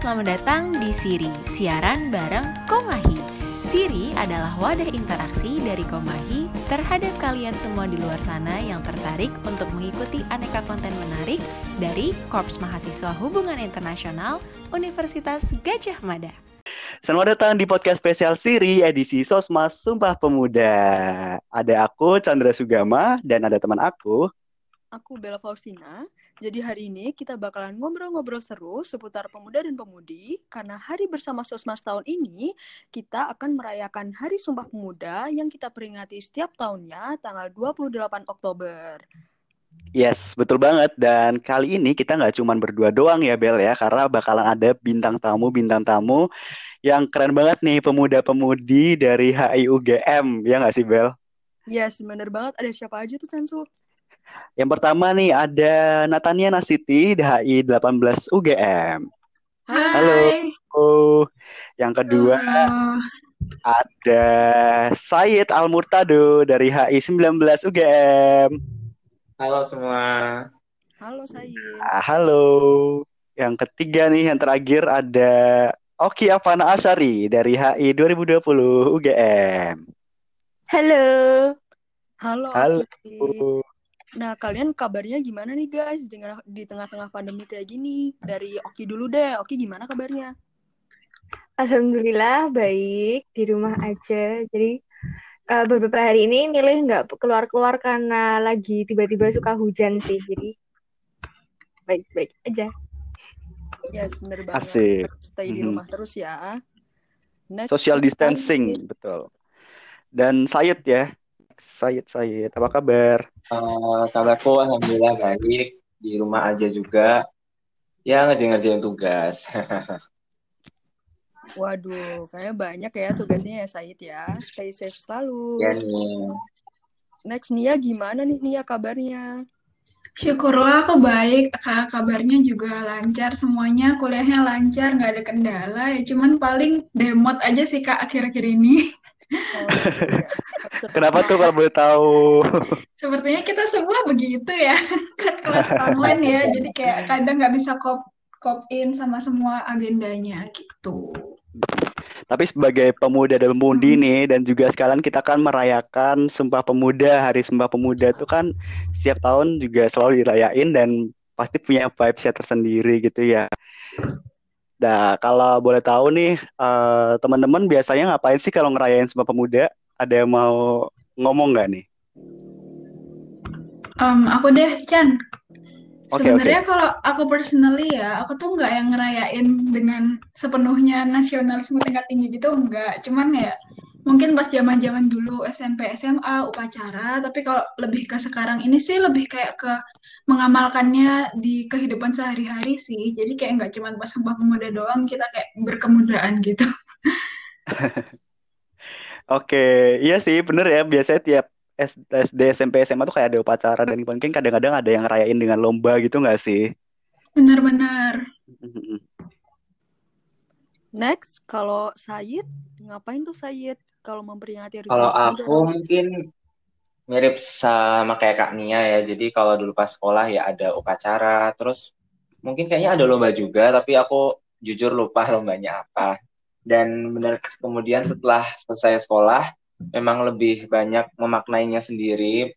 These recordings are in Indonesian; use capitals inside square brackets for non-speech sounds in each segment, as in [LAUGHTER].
selamat datang di Siri, siaran bareng Komahi. Siri adalah wadah interaksi dari Komahi terhadap kalian semua di luar sana yang tertarik untuk mengikuti aneka konten menarik dari Korps Mahasiswa Hubungan Internasional Universitas Gajah Mada. Selamat datang di podcast spesial Siri edisi Sosmas Sumpah Pemuda. Ada aku Chandra Sugama dan ada teman aku. Aku Bella Faustina. Jadi hari ini kita bakalan ngobrol-ngobrol seru seputar pemuda dan pemudi karena hari bersama Sosmas tahun ini kita akan merayakan Hari Sumpah Pemuda yang kita peringati setiap tahunnya tanggal 28 Oktober. Yes, betul banget. Dan kali ini kita nggak cuma berdua doang ya, Bel ya, karena bakalan ada bintang tamu-bintang tamu yang keren banget nih, pemuda-pemudi dari HIUGM, ya nggak sih, Bel? Yes, bener banget. Ada siapa aja tuh, Chansu? Yang pertama nih ada Natania Nasiti DHI 18 UGM. Hai. Halo. Oh, yang kedua Halo. ada Said Al Murtado dari HI 19 UGM. Halo semua. Halo, Sayid. Ah, halo. Yang ketiga nih yang terakhir ada Oki Afana Asyari dari HI 2020 UGM. Halo. Halo, Halo. Aki. Nah, kalian kabarnya gimana nih, guys? Dengan di tengah-tengah pandemi kayak gini. Dari Oki dulu deh. Oki gimana kabarnya? Alhamdulillah baik di rumah aja. Jadi eh, beberapa hari ini milih nggak keluar-keluar karena lagi tiba-tiba suka hujan sih. Jadi baik-baik aja. Yes, bener banget. Asik. Stay di Mhm. rumah terus ya. Next, Social distancing, betul. Dan Sayed ya. Sayed, Sayed, apa kabar? Eh, kabarku alhamdulillah baik. Di rumah aja juga. Ya ngerjain-ngerjain tugas. [LAUGHS] Waduh, kayaknya banyak ya tugasnya ya, Sayid ya. Stay safe selalu. Ya nih. Next, Nia gimana nih, Nia kabarnya? Syukurlah aku baik, Ka- kabarnya juga lancar, semuanya kuliahnya lancar, nggak ada kendala, ya cuman paling demot aja sih Kak akhir-akhir ini. Oh, iya. Kenapa tuh kalau boleh tahu? Sepertinya kita semua begitu ya, [LAUGHS] kan kelas online ya, jadi kayak kadang nggak bisa cop cop in sama semua agendanya gitu. Tapi sebagai pemuda dan pemudi Hmm. nih dan juga sekalian kita kan merayakan Sumpah Pemuda, Hari Sumpah Pemuda itu kan setiap tahun juga selalu dirayain dan pasti punya vibes-nya tersendiri gitu ya. Nah, kalau boleh tahu nih, eh, teman-teman biasanya ngapain sih kalau ngerayain Sumpah Pemuda? Ada yang mau ngomong nggak nih? Em, aku deh, Chan. Sebenarnya kalau aku personally ya, aku tuh nggak yang ngerayain dengan sepenuhnya nasionalisme tingkat tinggi gitu, nggak. Cuman ya mungkin pas zaman-zaman dulu SMP, SMA, upacara, tapi kalau lebih ke sekarang ini sih lebih kayak ke mengamalkannya di kehidupan sehari-hari sih. Jadi kayak nggak cuman pas Sumpah Pemuda doang, kita kayak berkemudaan gitu. [LAUGHS] Oke, iya sih bener ya. Biasanya tiap SD, SMP, SMA tuh kayak ada upacara dan mungkin kadang-kadang ada yang ngerayain dengan lomba gitu nggak sih? Benar-benar. Next, kalau Sayid, ngapain tuh Sayid kalau memperingati Hari Kalau aku mungkin mirip sama kayak Kak Nia ya. Jadi kalau dulu pas sekolah ya ada upacara. Terus mungkin kayaknya ada lomba juga, tapi aku jujur lupa lombanya apa. Dan benar kemudian setelah selesai sekolah, memang lebih banyak memaknainya sendiri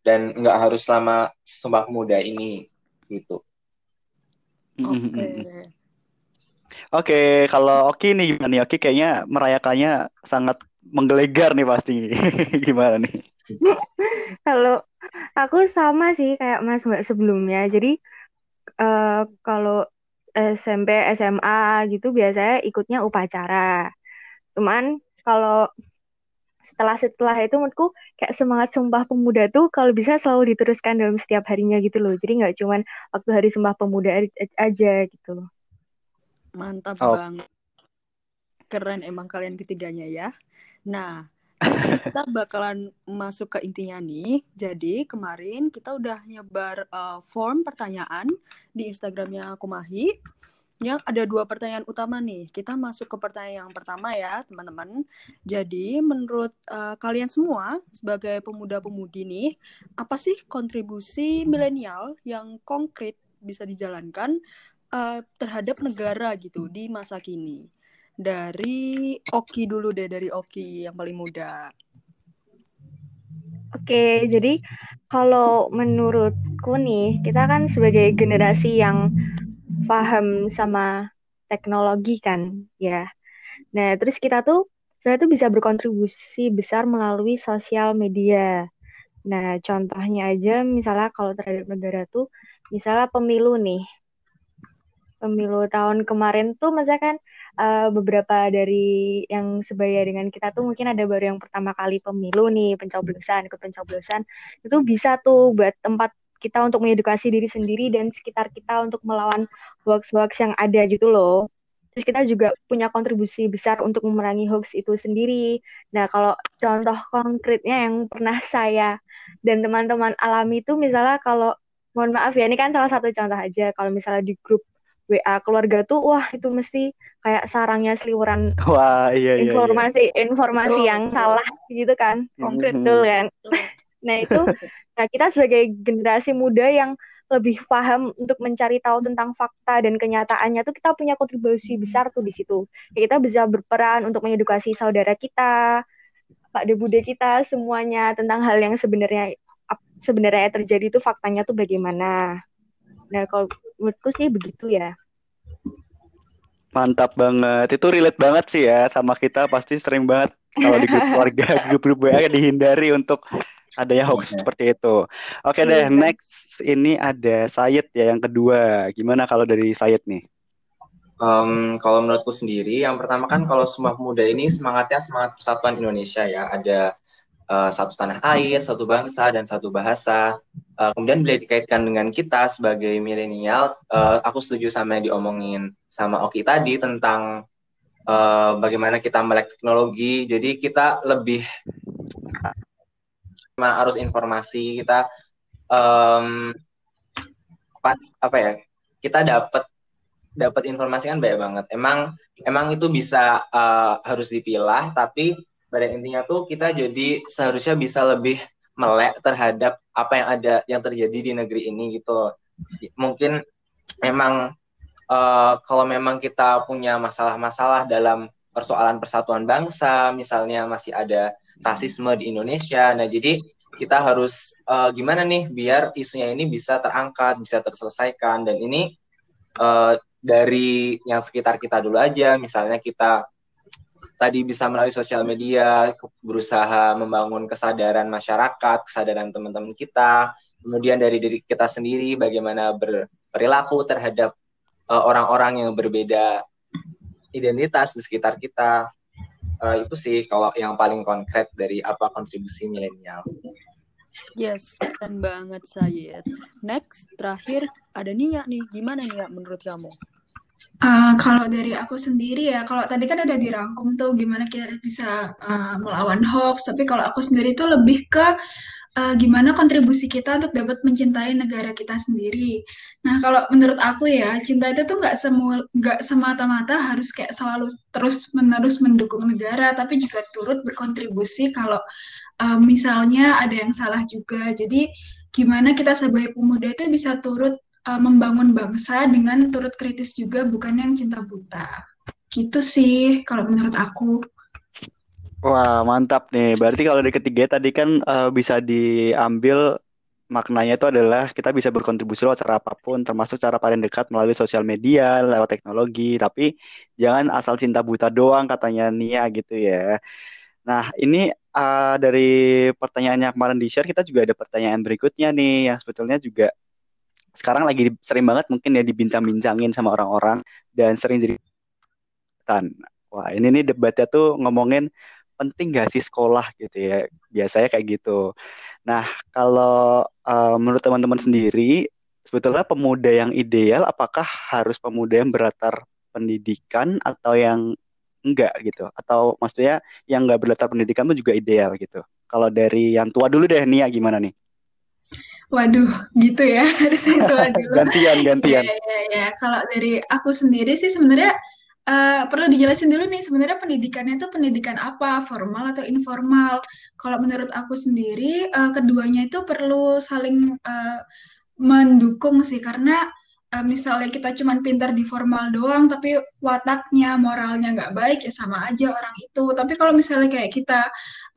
dan nggak harus selama Sumpah Pemuda ini gitu. Oke. Oke, kalau Oki nih gimana nih? Oki kayaknya merayakannya sangat menggelegar nih pasti. [LAUGHS] Gimana nih? Kalau aku sama sih kayak Mas Mbak sebelumnya. Jadi eh, kalau SMP, SMA gitu biasanya ikutnya upacara. Cuman kalau setelah-setelah itu menurutku kayak semangat Sumpah Pemuda tuh kalau bisa selalu diteruskan dalam setiap harinya gitu loh. Jadi nggak cuman waktu Hari Sumpah Pemuda aja gitu loh. Mantap Oh. banget. Keren emang kalian ketiganya ya. Nah, kita bakalan masuk ke intinya nih. Jadi kemarin kita udah nyebar uh, form pertanyaan di Instagramnya Kumahi. Yang ada dua pertanyaan utama nih. Kita masuk ke pertanyaan yang pertama ya, teman-teman. Jadi, menurut uh, kalian semua sebagai pemuda-pemudi nih, apa sih kontribusi milenial yang konkret bisa dijalankan uh, terhadap negara gitu di masa kini. Dari Oki dulu deh, dari Oki yang paling muda. Oke, jadi kalau menurutku nih, kita kan sebagai generasi yang paham sama teknologi kan, ya. Nah, terus kita tuh sebenarnya tuh bisa berkontribusi besar melalui sosial media. Nah, contohnya aja misalnya kalau terhadap negara tuh, misalnya pemilu nih. Pemilu tahun kemarin tuh misalnya kan uh, beberapa dari yang sebaya dengan kita tuh mungkin ada baru yang pertama kali pemilu nih, pencoblosan, ikut pencoblosan. Itu bisa tuh buat tempat kita untuk mengedukasi diri sendiri dan sekitar kita untuk melawan hoax-hoax yang ada gitu loh. Terus kita juga punya kontribusi besar untuk memerangi hoax itu sendiri. Nah, kalau contoh konkretnya yang pernah saya dan teman-teman alami itu misalnya kalau mohon maaf ya ini kan salah satu contoh aja kalau misalnya di grup WA keluarga tuh wah itu mesti kayak sarangnya seliweran wah iya iya informasi iya. informasi yang salah gitu kan konkret betul kan nah itu nah kita sebagai generasi muda yang lebih paham untuk mencari tahu tentang fakta dan kenyataannya tuh kita punya kontribusi besar tuh di situ. Kita bisa berperan untuk mengedukasi saudara kita, Pak De Bude kita semuanya tentang hal yang sebenarnya sebenarnya terjadi itu faktanya tuh bagaimana. Nah, kalau menurutku sih begitu ya. Mantap banget. Itu relate banget sih ya sama kita pasti sering banget kalau di grup keluarga, grup-grup WA dihindari untuk adanya hoax seperti itu. Oke deh, iya. next ini ada Sayed ya yang kedua. Gimana kalau dari Sayed nih? Um, kalau menurutku sendiri, yang pertama kan kalau semua pemuda ini semangatnya semangat persatuan Indonesia ya. Ada uh, satu tanah air, satu bangsa, dan satu bahasa. Uh, kemudian bila dikaitkan dengan kita sebagai milenial, uh, aku setuju sama yang diomongin sama Oki tadi tentang uh, bagaimana kita melek teknologi. Jadi kita lebih arus informasi kita um, pas apa ya kita dapat dapat informasi kan banyak banget emang emang itu bisa uh, harus dipilah tapi pada intinya tuh kita jadi seharusnya bisa lebih melek terhadap apa yang ada yang terjadi di negeri ini gitu mungkin memang uh, kalau memang kita punya masalah-masalah dalam persoalan persatuan bangsa misalnya masih ada rasisme di Indonesia. Nah, jadi kita harus uh, gimana nih biar isunya ini bisa terangkat, bisa terselesaikan dan ini uh, dari yang sekitar kita dulu aja. Misalnya kita tadi bisa melalui sosial media berusaha membangun kesadaran masyarakat, kesadaran teman-teman kita, kemudian dari diri kita sendiri bagaimana berperilaku terhadap eh, orang-orang uh, yang berbeda identitas di sekitar kita uh, itu sih kalau yang paling konkret dari apa kontribusi milenial. Yes, keren banget Sayed. Next, terakhir ada Nia nih. Gimana Nia menurut kamu? Uh, kalau dari aku sendiri ya, kalau tadi kan udah dirangkum tuh gimana kita bisa uh, melawan hoax, tapi kalau aku sendiri tuh lebih ke uh, gimana kontribusi kita untuk dapat mencintai negara kita sendiri. Nah, kalau menurut aku ya, cinta itu tuh nggak nggak semata-mata harus kayak selalu terus menerus mendukung negara, tapi juga turut berkontribusi kalau uh, misalnya ada yang salah juga. Jadi gimana kita sebagai pemuda itu bisa turut uh, membangun bangsa dengan turut kritis juga, bukan yang cinta buta. Gitu sih kalau menurut aku. Wah, mantap nih. Berarti kalau dari ketiga tadi kan uh, bisa diambil maknanya itu adalah kita bisa berkontribusi lewat cara apa pun, termasuk cara paling dekat melalui sosial media, lewat teknologi. Tapi jangan asal cinta buta doang katanya Nia gitu ya. Nah, ini uh, dari pertanyaan yang kemarin di-share, kita juga ada pertanyaan berikutnya nih, yang sebetulnya juga sekarang lagi sering banget mungkin ya dibincang-bincangin sama orang-orang, dan sering jadi Wah, ini nih debatnya tuh ngomongin penting gak sih sekolah gitu ya? Biasanya kayak gitu. Nah kalau uh, menurut teman-teman sendiri sebetulnya pemuda yang ideal apakah harus pemuda yang berlatar pendidikan atau yang enggak gitu? Atau maksudnya yang enggak berlatar pendidikan itu juga ideal gitu? Kalau dari yang tua dulu deh Nia gimana nih Waduh, gitu ya. [LAUGHS] Harus yang tua [LAUGHS] dulu. gantian, gantian. Ya, ya, ya. Kalau dari aku sendiri sih sebenarnya Uh, perlu dijelasin dulu nih sebenarnya pendidikannya itu pendidikan apa formal atau informal kalau menurut aku sendiri uh, keduanya itu perlu saling uh, mendukung sih karena uh, misalnya kita cuma pintar di formal doang, tapi wataknya, moralnya nggak baik, ya sama aja orang itu. Tapi kalau misalnya kayak kita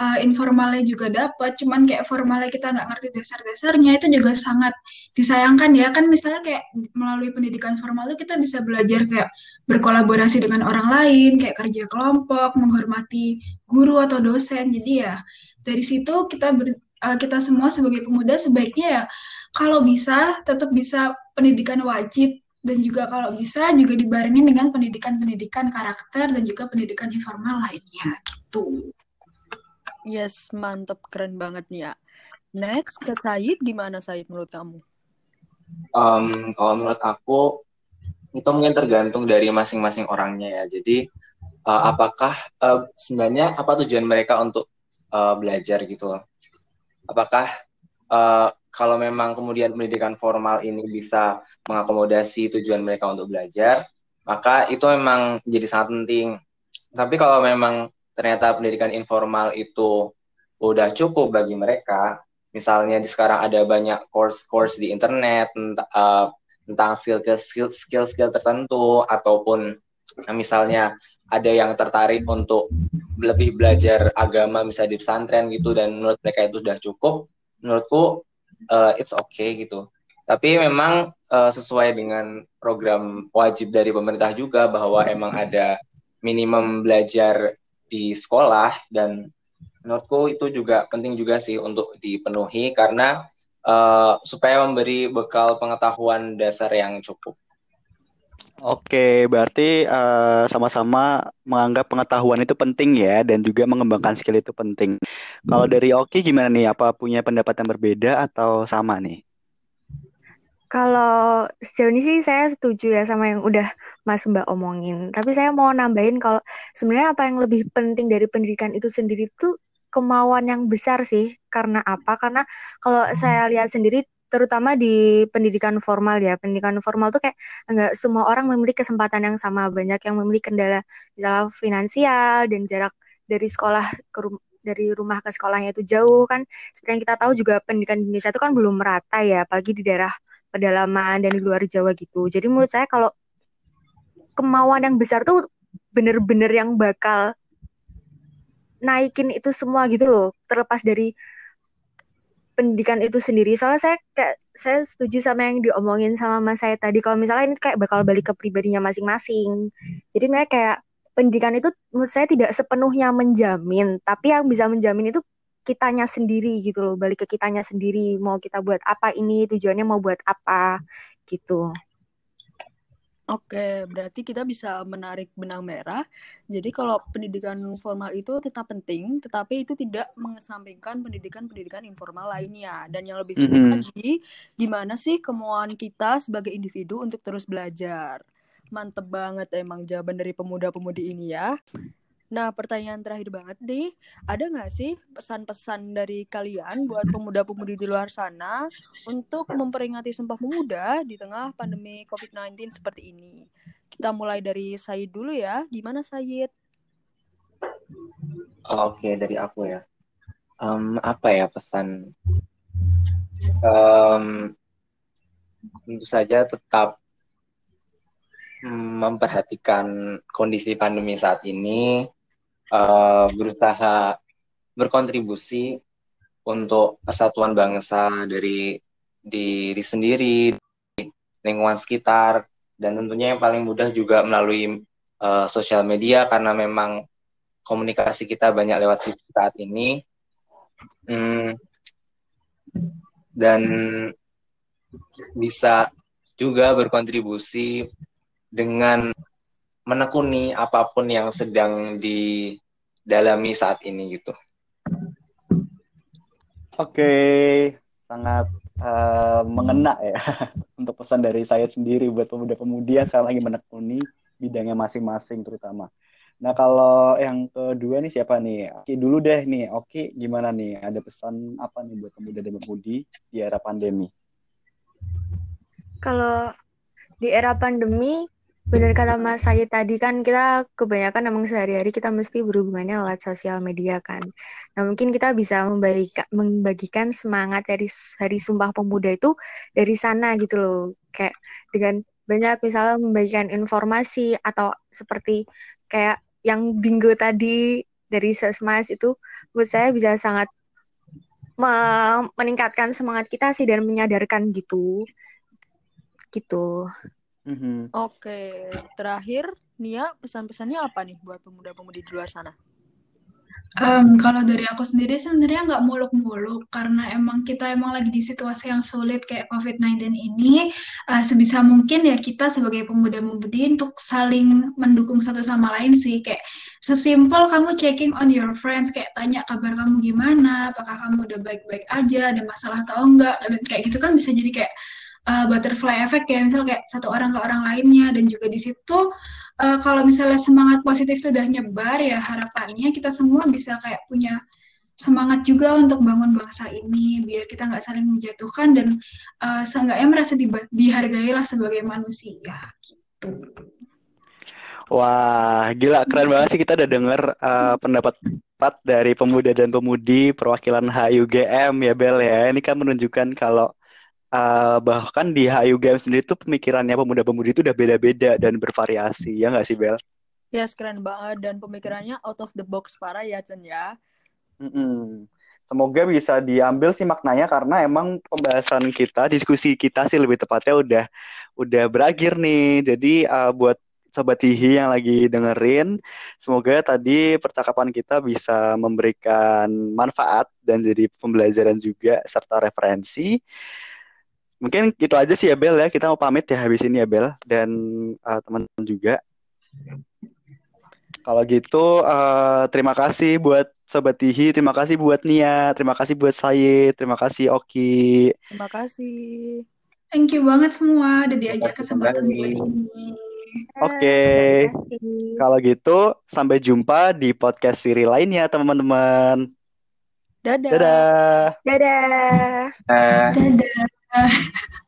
uh, informalnya juga dapat, cuman kayak formalnya kita nggak ngerti dasar-dasarnya, itu juga sangat disayangkan ya. Kan misalnya kayak melalui pendidikan formal itu kita bisa belajar kayak berkolaborasi dengan orang lain, kayak kerja kelompok, menghormati guru atau dosen. Jadi ya dari situ kita ber, uh, kita semua sebagai pemuda sebaiknya ya kalau bisa tetap bisa pendidikan wajib dan juga kalau bisa juga dibarengin dengan pendidikan-pendidikan karakter dan juga pendidikan informal lainnya gitu. Yes, mantep keren banget nih ya. Next ke Said gimana Said menurut kamu? Um, kalau menurut aku itu mungkin tergantung dari masing-masing orangnya ya. Jadi uh, apakah uh, sebenarnya apa tujuan mereka untuk uh, belajar gitu loh? Apakah uh, kalau memang kemudian pendidikan formal ini bisa mengakomodasi tujuan mereka untuk belajar, maka itu memang jadi sangat penting. Tapi kalau memang ternyata pendidikan informal itu udah cukup bagi mereka, misalnya di sekarang ada banyak course-course di internet tentang, uh, tentang skill-skill tertentu ataupun misalnya ada yang tertarik untuk lebih belajar agama misalnya di pesantren gitu dan menurut mereka itu sudah cukup menurutku uh, it's okay gitu. Tapi memang uh, sesuai dengan program wajib dari pemerintah juga bahwa emang ada minimum belajar di sekolah dan menurutku itu juga penting juga sih untuk dipenuhi karena uh, supaya memberi bekal pengetahuan dasar yang cukup. Oke, berarti sama sama-sama menganggap pengetahuan itu penting ya, dan juga mengembangkan skill itu penting. Kalau dari Oki gimana nih? Apa punya pendapat yang berbeda atau sama nih? Kalau sejauh ini sih saya setuju ya sama yang udah Mas Mbak omongin. Tapi saya mau nambahin kalau sebenarnya apa yang lebih penting dari pendidikan itu sendiri itu kemauan yang besar sih. Karena apa? Karena kalau saya lihat sendiri terutama di pendidikan formal ya. Pendidikan formal tuh kayak nggak semua orang memiliki kesempatan yang sama. Banyak yang memiliki kendala misalnya finansial dan jarak dari sekolah ke rum dari rumah ke sekolahnya itu jauh kan. Seperti yang kita tahu juga pendidikan di Indonesia itu kan belum merata ya apalagi di daerah pedalaman dan di luar Jawa gitu. Jadi menurut saya kalau kemauan yang besar tuh bener-bener yang bakal naikin itu semua gitu loh. Terlepas dari pendidikan itu sendiri. Soalnya saya kayak saya setuju sama yang diomongin sama Mas saya tadi. Kalau misalnya ini kayak bakal balik ke pribadinya masing-masing. Jadi mereka kayak pendidikan itu menurut saya tidak sepenuhnya menjamin, tapi yang bisa menjamin itu kitanya sendiri gitu loh. Balik ke kitanya sendiri. Mau kita buat apa ini, tujuannya mau buat apa gitu. Oke, berarti kita bisa menarik benang merah. Jadi kalau pendidikan formal itu tetap penting, tetapi itu tidak mengesampingkan pendidikan-pendidikan informal lainnya. Dan yang lebih penting mm -hmm. lagi, gimana sih kemauan kita sebagai individu untuk terus belajar. Mantep banget emang jawaban dari pemuda-pemudi ini ya. Nah, pertanyaan terakhir banget nih, ada nggak sih pesan-pesan dari kalian buat pemuda-pemudi di luar sana untuk memperingati Sumpah Pemuda di tengah pandemi COVID-19 seperti ini? Kita mulai dari Said dulu ya. Gimana Said? Oke, dari aku ya. Um, apa ya pesan? Um, tentu saja tetap memperhatikan kondisi pandemi saat ini uh, berusaha berkontribusi untuk persatuan bangsa dari diri sendiri, lingkungan sekitar, dan tentunya yang paling mudah juga melalui uh, sosial media karena memang komunikasi kita banyak lewat saat ini. Hmm, dan bisa juga berkontribusi dengan menekuni apa pun yang sedang di dalami saat ini gitu. Oke, sangat uh, mengena ya [LAUGHS] untuk pesan dari saya sendiri buat pemuda-pemudi yang sekarang lagi menekuni bidangnya masing-masing terutama. Nah kalau yang kedua nih siapa nih? Oke dulu deh nih. Oke gimana nih? Ada pesan apa nih buat pemuda dan pemudi di era pandemi? Kalau di era pandemi Benar kata Mas Sayid tadi kan kita kebanyakan emang sehari-hari kita mesti berhubungannya lewat sosial media kan. Nah mungkin kita bisa membagikan, membagikan semangat dari Hari Sumpah Pemuda itu dari sana gitu loh. Kayak dengan banyak misalnya membagikan informasi atau seperti kayak yang bingo tadi dari Sesmas itu menurut saya bisa sangat meningkatkan semangat kita sih dan menyadarkan gitu. Gitu. Mm-hmm. Oke, terakhir Nia pesan-pesannya apa nih buat pemuda-pemudi di luar sana? Um, kalau dari aku sendiri sebenarnya nggak muluk-muluk karena emang kita emang lagi di situasi yang sulit kayak COVID-19 ini uh, sebisa mungkin ya kita sebagai pemuda-pemudi untuk saling mendukung satu sama lain sih kayak sesimpel kamu checking on your friends kayak tanya kabar kamu gimana apakah kamu udah baik-baik aja ada masalah atau enggak dan kayak gitu kan bisa jadi kayak uh, butterfly effect ya misal kayak satu orang ke orang lainnya dan juga di situ uh, kalau misalnya semangat positif itu udah nyebar ya harapannya kita semua bisa kayak punya semangat juga untuk bangun bangsa ini biar kita nggak saling menjatuhkan dan uh, seenggaknya merasa di, dihargai lah sebagai manusia gitu. Wah, gila keren banget sih kita udah denger uh, pendapat dari pemuda dan pemudi perwakilan HUGM ya Bel ya. Ini kan menunjukkan kalau uh, bahkan di HU Games sendiri tuh pemikirannya pemuda-pemudi itu udah beda-beda dan bervariasi ya nggak sih Bel? Ya yes, keren banget dan pemikirannya out of the box para ya Chen ya. Mm-mm. Semoga bisa diambil sih maknanya karena emang pembahasan kita, diskusi kita sih lebih tepatnya udah udah berakhir nih. Jadi uh, buat sobat Hihi yang lagi dengerin, semoga tadi percakapan kita bisa memberikan manfaat dan jadi pembelajaran juga serta referensi. Mungkin itu aja sih ya Bel ya. Kita mau pamit ya habis ini ya Bel dan uh, teman-teman juga. Kalau gitu uh, terima kasih buat Sobat Tihi, terima kasih buat Nia, terima kasih buat saya, terima kasih Oki. Terima kasih. Thank you banget semua udah diajak kesempatan ini. Oke, okay. kalau gitu sampai jumpa di podcast siri lainnya teman-teman. Dadah. Dadah. Dadah. Dadah. Dadah. 哎 [LAUGHS]